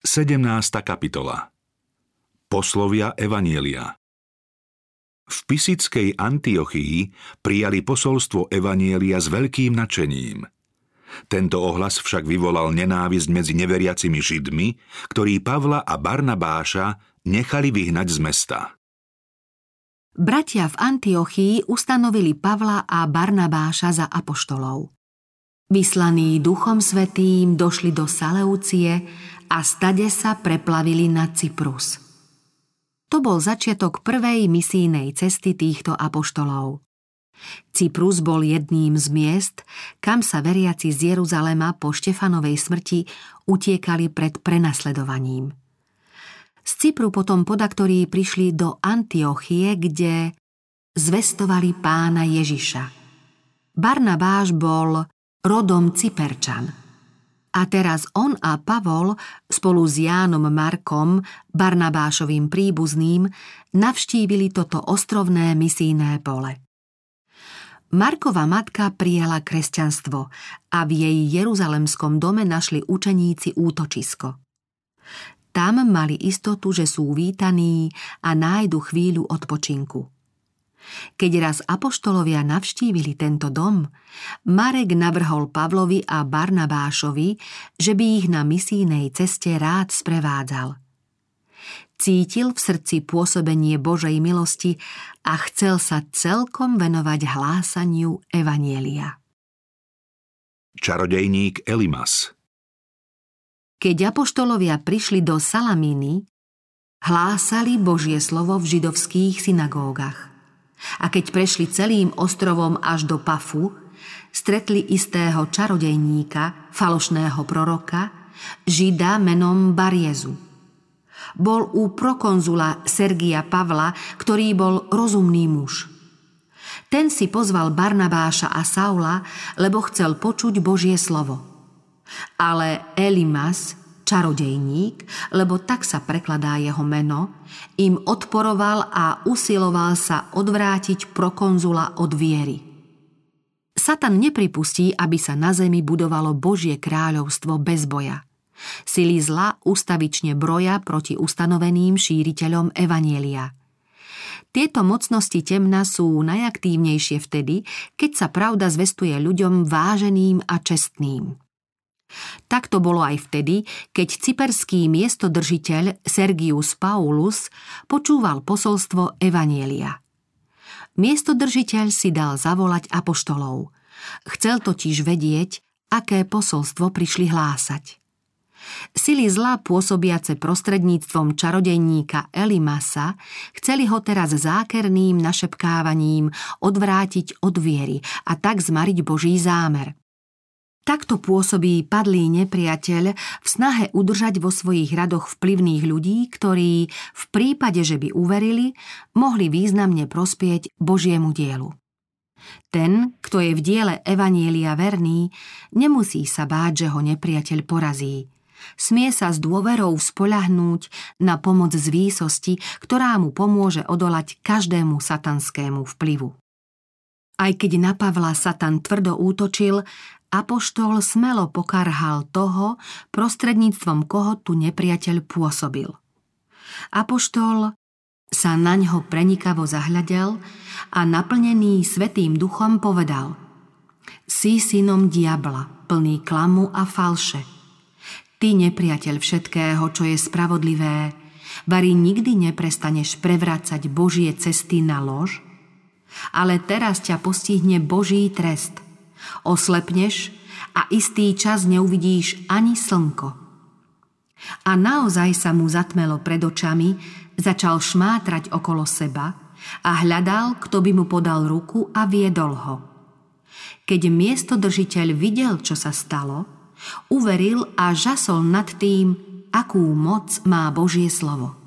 17. kapitola Poslovia Evanielia V Pisickej Antiochii prijali posolstvo Evanielia s veľkým nadšením. Tento ohlas však vyvolal nenávisť medzi neveriacimi Židmi, ktorí Pavla a Barnabáša nechali vyhnať z mesta. Bratia v Antiochii ustanovili Pavla a Barnabáša za apoštolov. Vyslaní Duchom Svetým došli do Saleucie a stade sa preplavili na Cyprus. To bol začiatok prvej misijnej cesty týchto apoštolov. Cyprus bol jedným z miest, kam sa veriaci z Jeruzalema po Štefanovej smrti utiekali pred prenasledovaním. Z Cypru potom podaktorí prišli do Antiochie, kde zvestovali pána Ježiša. Barnabáš bol rodom Cyperčan. A teraz on a Pavol spolu s Jánom Markom, Barnabášovým príbuzným, navštívili toto ostrovné misijné pole. Markova matka prijala kresťanstvo a v jej jeruzalemskom dome našli učeníci útočisko. Tam mali istotu, že sú vítaní a nájdu chvíľu odpočinku. Keď raz apoštolovia navštívili tento dom, Marek navrhol Pavlovi a Barnabášovi, že by ich na misijnej ceste rád sprevádzal. Cítil v srdci pôsobenie Božej milosti a chcel sa celkom venovať hlásaniu Evanielia. Čarodejník Elimas Keď apoštolovia prišli do Salamíny, hlásali Božie slovo v židovských synagógach. A keď prešli celým ostrovom až do Pafu, stretli istého čarodejníka, falošného proroka, žida menom Bariezu. Bol u prokonzula Sergia Pavla, ktorý bol rozumný muž. Ten si pozval Barnabáša a Saula, lebo chcel počuť Božie slovo. Ale Elimas, čarodejník, lebo tak sa prekladá jeho meno, im odporoval a usiloval sa odvrátiť prokonzula od viery. Satan nepripustí, aby sa na zemi budovalo Božie kráľovstvo bez boja. Sily zla ustavične broja proti ustanoveným šíriteľom Evanielia. Tieto mocnosti temna sú najaktívnejšie vtedy, keď sa pravda zvestuje ľuďom váženým a čestným. Tak to bolo aj vtedy, keď cyperský miestodržiteľ Sergius Paulus počúval posolstvo Evanielia. Miestodržiteľ si dal zavolať apoštolov. Chcel totiž vedieť, aké posolstvo prišli hlásať. Sily zla pôsobiace prostredníctvom čarodejníka Elimasa chceli ho teraz zákerným našepkávaním odvrátiť od viery a tak zmariť Boží zámer. Takto pôsobí padlý nepriateľ v snahe udržať vo svojich radoch vplyvných ľudí, ktorí v prípade, že by uverili, mohli významne prospieť Božiemu dielu. Ten, kto je v diele Evanielia verný, nemusí sa báť, že ho nepriateľ porazí. Smie sa s dôverou spolahnúť na pomoc z výsosti, ktorá mu pomôže odolať každému satanskému vplyvu. Aj keď na Pavla Satan tvrdo útočil, Apoštol smelo pokarhal toho, prostredníctvom koho tu nepriateľ pôsobil. Apoštol sa na ňo prenikavo zahľadel a naplnený svetým duchom povedal Si synom diabla, plný klamu a falše. Ty nepriateľ všetkého, čo je spravodlivé, Vary nikdy neprestaneš prevrácať Božie cesty na lož, ale teraz ťa postihne Boží trest – Oslepneš a istý čas neuvidíš ani slnko. A naozaj sa mu zatmelo pred očami, začal šmátrať okolo seba a hľadal, kto by mu podal ruku a viedol ho. Keď miestodržiteľ videl, čo sa stalo, uveril a žasol nad tým, akú moc má Božie slovo.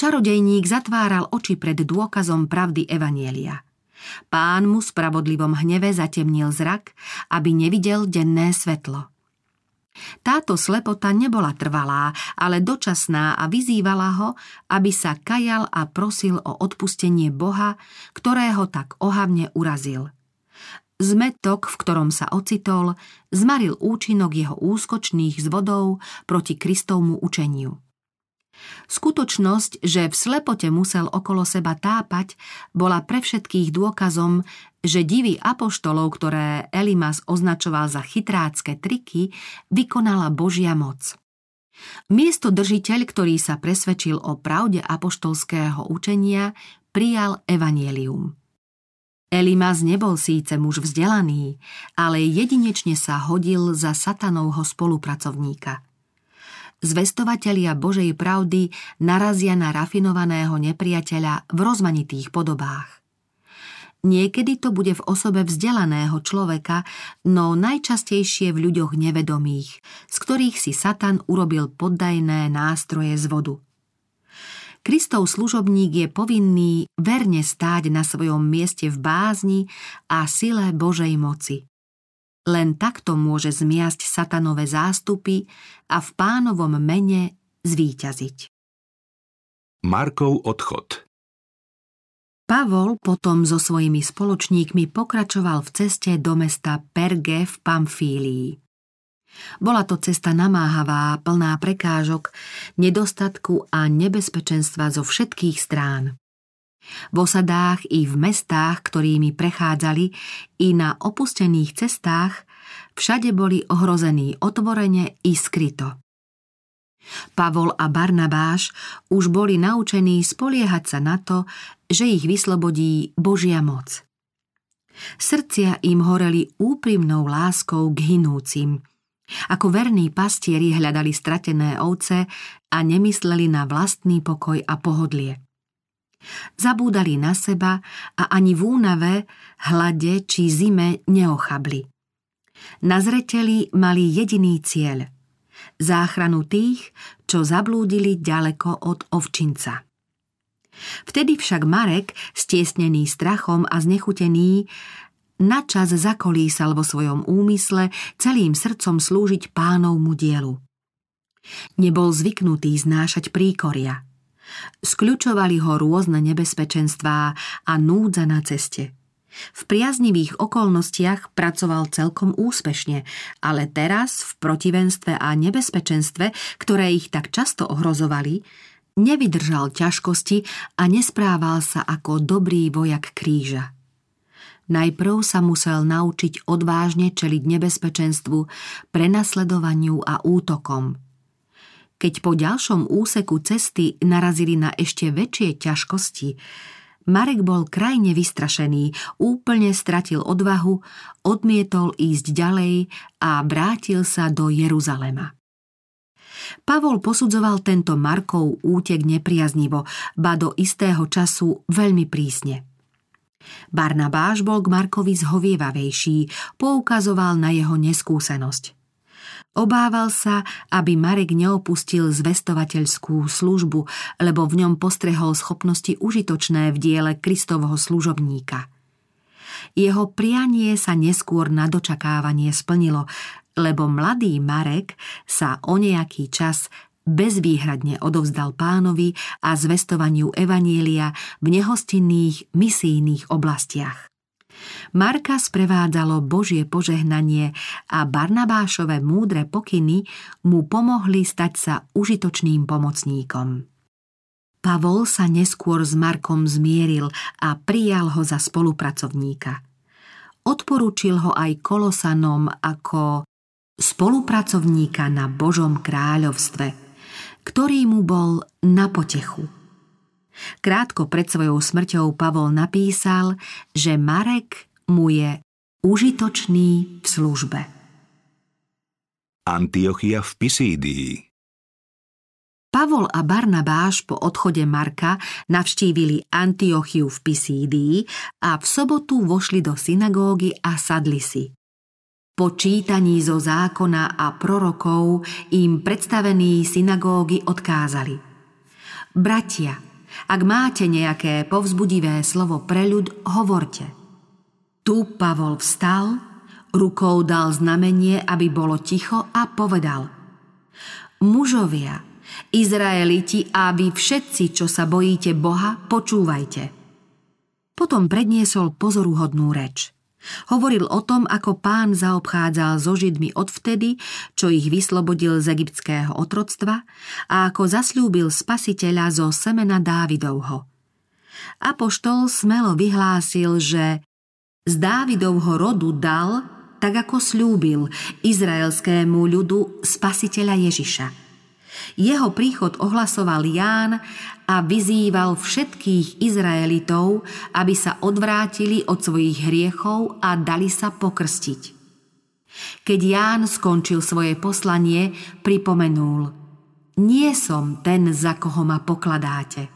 Čarodejník zatváral oči pred dôkazom pravdy Evanielia – Pán mu spravodlivom hneve zatemnil zrak, aby nevidel denné svetlo. Táto slepota nebola trvalá, ale dočasná a vyzývala ho, aby sa kajal a prosil o odpustenie Boha, ktorého tak ohavne urazil. Zmetok, v ktorom sa ocitol, zmaril účinok jeho úskočných zvodov proti Kristovmu učeniu. Skutočnosť, že v slepote musel okolo seba tápať, bola pre všetkých dôkazom, že divy apoštolov, ktoré Elimas označoval za chytrácké triky, vykonala Božia moc. Miesto držiteľ, ktorý sa presvedčil o pravde apoštolského učenia, prijal evanielium. Elimas nebol síce muž vzdelaný, ale jedinečne sa hodil za satanovho spolupracovníka. Zvestovatelia Božej pravdy narazia na rafinovaného nepriateľa v rozmanitých podobách. Niekedy to bude v osobe vzdelaného človeka, no najčastejšie v ľuďoch nevedomých, z ktorých si Satan urobil poddajné nástroje z vodu. Kristov služobník je povinný verne stáť na svojom mieste v bázni a sile Božej moci. Len takto môže zmiasť satanové zástupy a v pánovom mene zvíťaziť. Markov odchod Pavol potom so svojimi spoločníkmi pokračoval v ceste do mesta Perge v Pamfílii. Bola to cesta namáhavá, plná prekážok, nedostatku a nebezpečenstva zo všetkých strán. V osadách i v mestách, ktorými prechádzali, i na opustených cestách, všade boli ohrození otvorene i skryto. Pavol a Barnabáš už boli naučení spoliehať sa na to, že ich vyslobodí Božia moc. Srdcia im horeli úprimnou láskou k hinúcim – ako verní pastieri hľadali stratené ovce a nemysleli na vlastný pokoj a pohodlie. Zabúdali na seba a ani v únave, hlade či zime neochabli. Na zreteli mali jediný cieľ – záchranu tých, čo zablúdili ďaleko od ovčinca. Vtedy však Marek, stiesnený strachom a znechutený, načas zakolísal vo svojom úmysle celým srdcom slúžiť pánovmu dielu. Nebol zvyknutý znášať príkoria. Skľučovali ho rôzne nebezpečenstvá a núdza na ceste. V priaznivých okolnostiach pracoval celkom úspešne, ale teraz v protivenstve a nebezpečenstve, ktoré ich tak často ohrozovali, nevydržal ťažkosti a nesprával sa ako dobrý vojak kríža. Najprv sa musel naučiť odvážne čeliť nebezpečenstvu, prenasledovaniu a útokom. Keď po ďalšom úseku cesty narazili na ešte väčšie ťažkosti, Marek bol krajne vystrašený, úplne stratil odvahu, odmietol ísť ďalej a vrátil sa do Jeruzalema. Pavol posudzoval tento Markov útek nepriaznivo, ba do istého času veľmi prísne. Barnabáš bol k Markovi zhovievavejší, poukazoval na jeho neskúsenosť. Obával sa, aby Marek neopustil zvestovateľskú službu, lebo v ňom postrehol schopnosti užitočné v diele Kristovho služobníka. Jeho prianie sa neskôr na dočakávanie splnilo, lebo mladý Marek sa o nejaký čas bezvýhradne odovzdal pánovi a zvestovaniu Evanielia v nehostinných misijných oblastiach. Marka sprevádzalo Božie požehnanie a Barnabášové múdre pokyny mu pomohli stať sa užitočným pomocníkom. Pavol sa neskôr s Markom zmieril a prijal ho za spolupracovníka. Odporúčil ho aj Kolosanom ako spolupracovníka na Božom kráľovstve – ktorý mu bol na potechu. Krátko pred svojou smrťou Pavol napísal, že Marek mu je užitočný v službe. Antiochia v Pisídii Pavol a Barnabáš po odchode Marka navštívili Antiochiu v Pisídii a v sobotu vošli do synagógy a sadli si. Po čítaní zo zákona a prorokov im predstavení synagógy odkázali. Bratia, ak máte nejaké povzbudivé slovo pre ľud, hovorte. Tu Pavol vstal, rukou dal znamenie, aby bolo ticho a povedal. Mužovia, Izraeliti a vy všetci, čo sa bojíte Boha, počúvajte. Potom predniesol pozoruhodnú reč – Hovoril o tom, ako pán zaobchádzal so Židmi odvtedy, čo ich vyslobodil z egyptského otroctva a ako zasľúbil spasiteľa zo semena Dávidovho. Apoštol smelo vyhlásil, že z Dávidovho rodu dal, tak ako slúbil, izraelskému ľudu spasiteľa Ježiša – jeho príchod ohlasoval Ján a vyzýval všetkých Izraelitov, aby sa odvrátili od svojich hriechov a dali sa pokrstiť. Keď Ján skončil svoje poslanie, pripomenul Nie som ten, za koho ma pokladáte.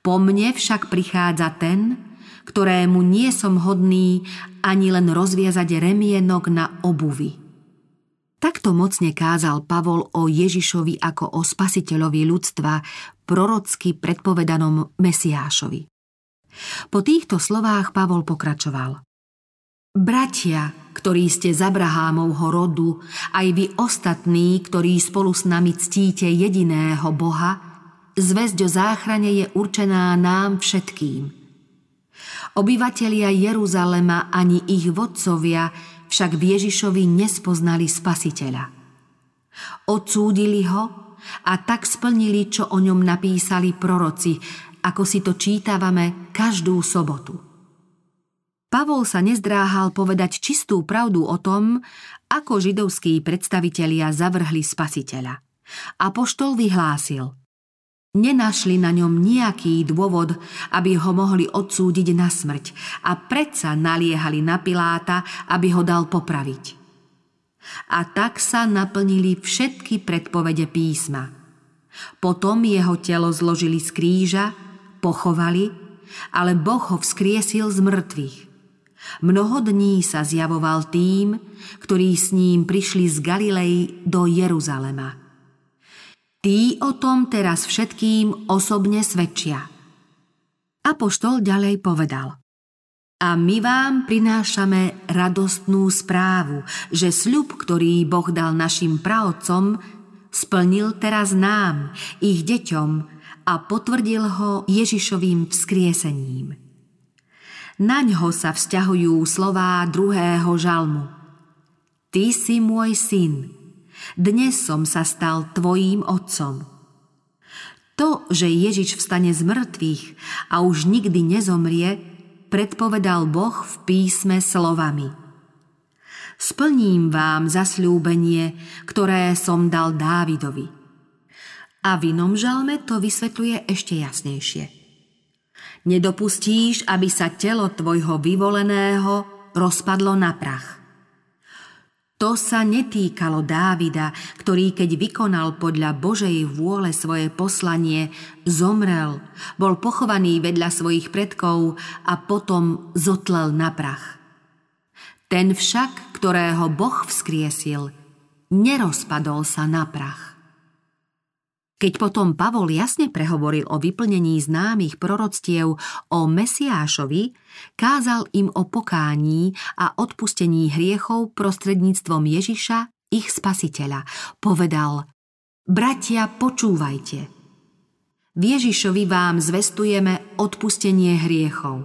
Po mne však prichádza ten, ktorému nie som hodný ani len rozviazať remienok na obuvi. Takto mocne kázal Pavol o Ježišovi ako o spasiteľovi ľudstva, prorocky predpovedanom Mesiášovi. Po týchto slovách Pavol pokračoval. Bratia, ktorí ste z Abrahámovho rodu, aj vy ostatní, ktorí spolu s nami ctíte jediného Boha, zväzť o záchrane je určená nám všetkým. Obyvatelia Jeruzalema ani ich vodcovia však v Ježišovi nespoznali spasiteľa. Odsúdili ho a tak splnili, čo o ňom napísali proroci, ako si to čítavame každú sobotu. Pavol sa nezdráhal povedať čistú pravdu o tom, ako židovskí predstavitelia zavrhli spasiteľa. Apoštol vyhlásil – Nenašli na ňom nejaký dôvod, aby ho mohli odsúdiť na smrť a predsa naliehali na Piláta, aby ho dal popraviť. A tak sa naplnili všetky predpovede písma. Potom jeho telo zložili z kríža, pochovali, ale Boh ho vzkriesil z mŕtvych. Mnoho dní sa zjavoval tým, ktorí s ním prišli z Galilei do Jeruzalema – Tí o tom teraz všetkým osobne svedčia. Apoštol ďalej povedal. A my vám prinášame radostnú správu, že sľub, ktorý Boh dal našim praotcom, splnil teraz nám, ich deťom, a potvrdil ho Ježišovým vzkriesením. ňo sa vzťahujú slová druhého žalmu. Ty si môj syn, dnes som sa stal tvojím otcom. To, že Ježiš vstane z mŕtvych a už nikdy nezomrie, predpovedal Boh v písme slovami. Splním vám zasľúbenie, ktoré som dal Dávidovi. A v inom žalme to vysvetľuje ešte jasnejšie. Nedopustíš, aby sa telo tvojho vyvoleného rozpadlo na prach. To sa netýkalo Dávida, ktorý keď vykonal podľa Božej vôle svoje poslanie, zomrel, bol pochovaný vedľa svojich predkov a potom zotlel na prach. Ten však, ktorého Boh vzkriesil, nerozpadol sa na prach. Keď potom Pavol jasne prehovoril o vyplnení známych proroctiev o Mesiášovi, kázal im o pokání a odpustení hriechov prostredníctvom Ježiša, ich spasiteľa. Povedal, bratia, počúvajte. V Ježišovi vám zvestujeme odpustenie hriechov.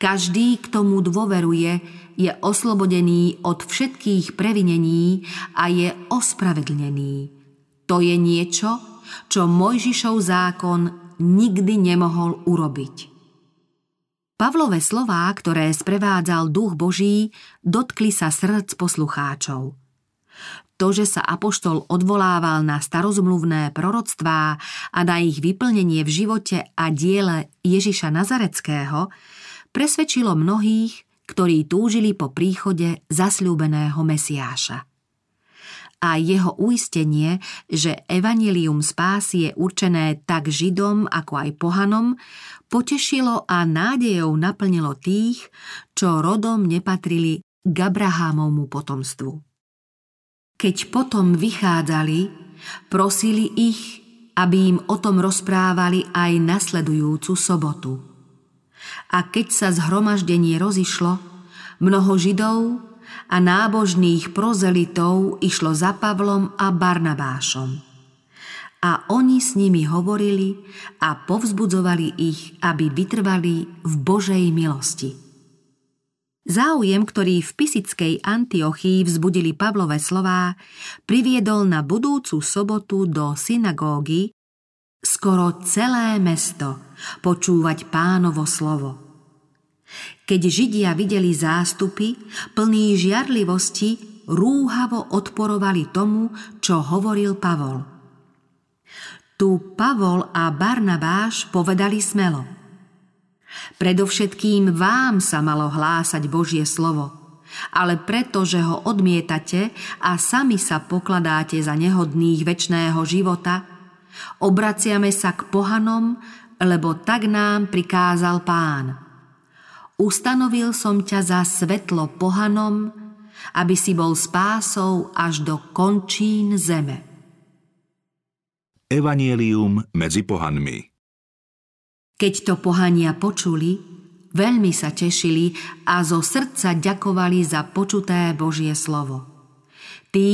Každý, kto mu dôveruje, je oslobodený od všetkých previnení a je ospravedlnený. To je niečo, čo Mojžišov zákon nikdy nemohol urobiť. Pavlové slová, ktoré sprevádzal duch Boží, dotkli sa srdc poslucháčov. To, že sa apoštol odvolával na starozmluvné proroctvá a na ich vyplnenie v živote a diele Ježiša Nazareckého, presvedčilo mnohých, ktorí túžili po príchode zasľúbeného Mesiáša a jeho uistenie, že evanelium spásy je určené tak Židom ako aj pohanom, potešilo a nádejou naplnilo tých, čo rodom nepatrili k Abrahámovmu potomstvu. Keď potom vychádzali, prosili ich, aby im o tom rozprávali aj nasledujúcu sobotu. A keď sa zhromaždenie rozišlo, mnoho Židov a nábožných prozelitov išlo za Pavlom a Barnabášom. A oni s nimi hovorili a povzbudzovali ich, aby vytrvali v Božej milosti. Záujem, ktorý v pisickej Antiochii vzbudili Pavlové slová, priviedol na budúcu sobotu do synagógy skoro celé mesto počúvať pánovo slovo. Keď Židia videli zástupy, plný žiarlivosti, rúhavo odporovali tomu, čo hovoril Pavol. Tu Pavol a Barnabáš povedali smelo – Predovšetkým vám sa malo hlásať Božie slovo, ale pretože ho odmietate a sami sa pokladáte za nehodných väčšného života, obraciame sa k pohanom, lebo tak nám prikázal pán. Ustanovil som ťa za svetlo pohanom, aby si bol spásou až do končín zeme. Evangelium medzi pohanmi keď to pohania počuli, veľmi sa tešili a zo srdca ďakovali za počuté Božie slovo. Tí,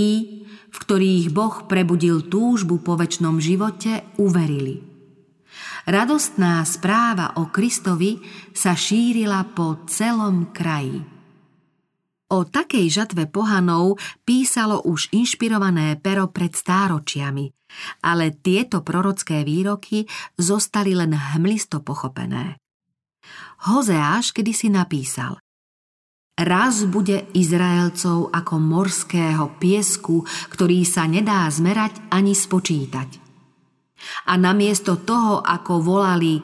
v ktorých Boh prebudil túžbu po väčšnom živote, uverili. Radostná správa o Kristovi sa šírila po celom kraji. O takej žatve pohanov písalo už inšpirované pero pred stáročiami ale tieto prorocké výroky zostali len hmlisto pochopené. Hozeáš kedysi napísal Raz bude Izraelcov ako morského piesku, ktorý sa nedá zmerať ani spočítať. A namiesto toho, ako volali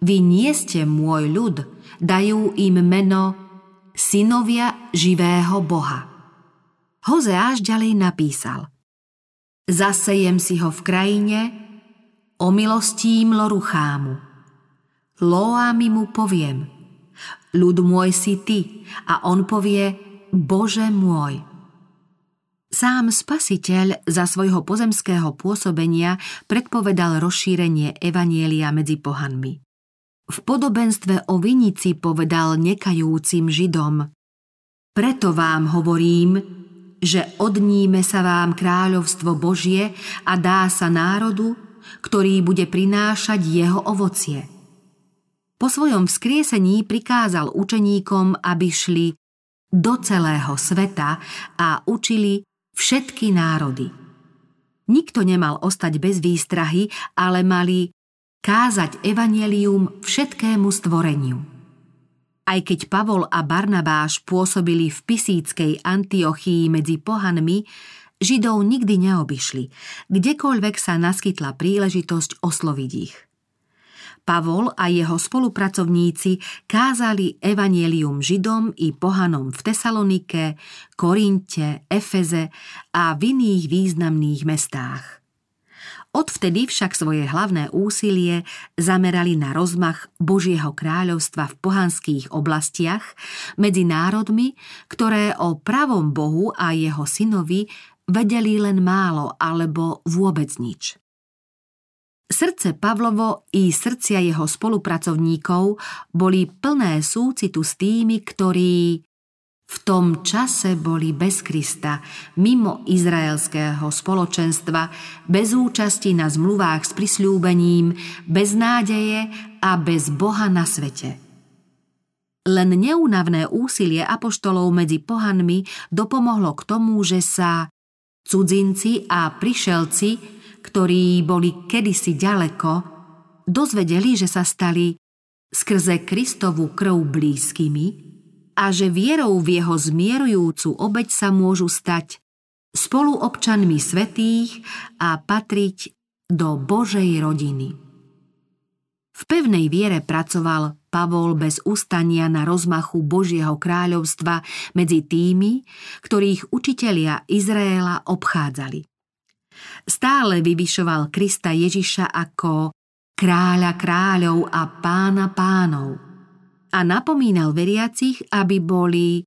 Vy nie ste môj ľud, dajú im meno synovia živého Boha. Hozeáš ďalej napísal – Zasejem si ho v krajine, omilostím Loruchámu. Loámi mu poviem, ľud môj si ty, a on povie, Bože môj. Sám spasiteľ za svojho pozemského pôsobenia predpovedal rozšírenie evanielia medzi pohanmi. V podobenstve o vinici povedal nekajúcim Židom Preto vám hovorím, že odníme sa vám kráľovstvo Božie a dá sa národu, ktorý bude prinášať jeho ovocie. Po svojom vzkriesení prikázal učeníkom, aby šli do celého sveta a učili všetky národy. Nikto nemal ostať bez výstrahy, ale mali kázať evanelium všetkému stvoreniu. Aj keď Pavol a Barnabáš pôsobili v pisíckej Antiochii medzi pohanmi, Židov nikdy neobyšli, kdekoľvek sa naskytla príležitosť osloviť ich. Pavol a jeho spolupracovníci kázali evanielium Židom i pohanom v Tesalonike, Korinte, Efeze a v iných významných mestách. Odvtedy však svoje hlavné úsilie zamerali na rozmach Božieho kráľovstva v pohanských oblastiach medzi národmi, ktoré o pravom Bohu a jeho synovi vedeli len málo alebo vôbec nič. Srdce Pavlovo i srdcia jeho spolupracovníkov boli plné súcitu s tými, ktorí v tom čase boli bez Krista, mimo izraelského spoločenstva, bez účasti na zmluvách s prisľúbením, bez nádeje a bez Boha na svete. Len neúnavné úsilie apoštolov medzi pohanmi dopomohlo k tomu, že sa cudzinci a prišelci, ktorí boli kedysi ďaleko, dozvedeli, že sa stali skrze Kristovu krv blízkymi a že vierou v jeho zmierujúcu obeď sa môžu stať spoluobčanmi svetých a patriť do Božej rodiny. V pevnej viere pracoval Pavol bez ustania na rozmachu Božieho kráľovstva medzi tými, ktorých učitelia Izraela obchádzali. Stále vyvyšoval Krista Ježiša ako kráľa kráľov a pána pánov – a napomínal veriacich, aby boli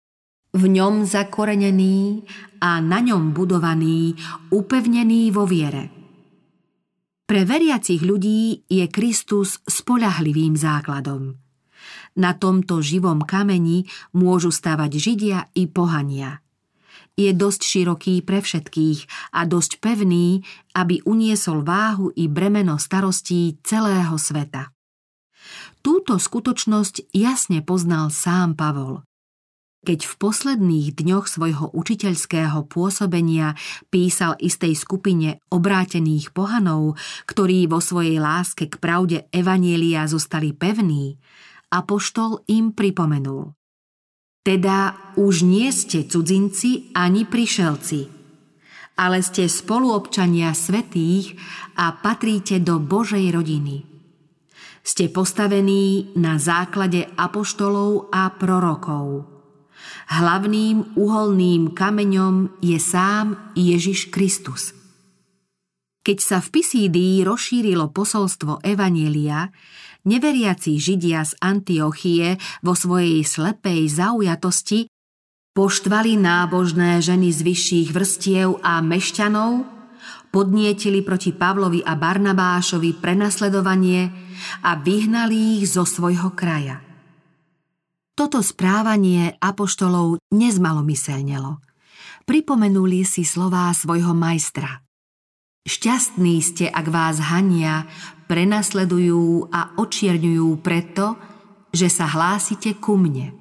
v ňom zakorenení a na ňom budovaní, upevnení vo viere. Pre veriacich ľudí je Kristus spolahlivým základom. Na tomto živom kameni môžu stavať Židia i pohania. Je dosť široký pre všetkých a dosť pevný, aby uniesol váhu i bremeno starostí celého sveta. Túto skutočnosť jasne poznal sám Pavol. Keď v posledných dňoch svojho učiteľského pôsobenia písal istej skupine obrátených pohanov, ktorí vo svojej láske k pravde Evanielia zostali pevní, apoštol im pripomenul. Teda už nie ste cudzinci ani prišelci, ale ste spoluobčania svetých a patríte do Božej rodiny. Ste postavení na základe apoštolov a prorokov – Hlavným uholným kameňom je sám Ježiš Kristus. Keď sa v Pisídii rozšírilo posolstvo Evanielia, neveriaci Židia z Antiochie vo svojej slepej zaujatosti poštvali nábožné ženy z vyšších vrstiev a mešťanov, podnietili proti Pavlovi a Barnabášovi prenasledovanie a vyhnali ich zo svojho kraja. Toto správanie apoštolov nezmalomyselnelo. Pripomenuli si slová svojho majstra. Šťastní ste, ak vás hania, prenasledujú a očierňujú preto, že sa hlásite ku mne.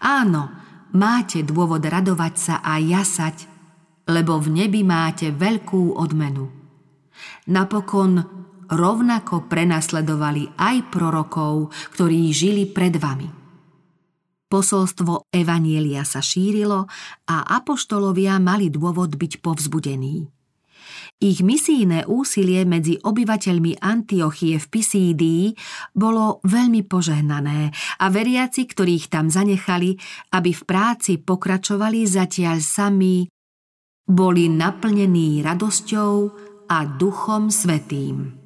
Áno, máte dôvod radovať sa a jasať, lebo v nebi máte veľkú odmenu. Napokon rovnako prenasledovali aj prorokov, ktorí žili pred vami. Posolstvo Evanielia sa šírilo a apoštolovia mali dôvod byť povzbudení. Ich misijné úsilie medzi obyvateľmi Antiochie v Pisídii bolo veľmi požehnané a veriaci, ktorých tam zanechali, aby v práci pokračovali zatiaľ sami, boli naplnení radosťou a duchom svetým.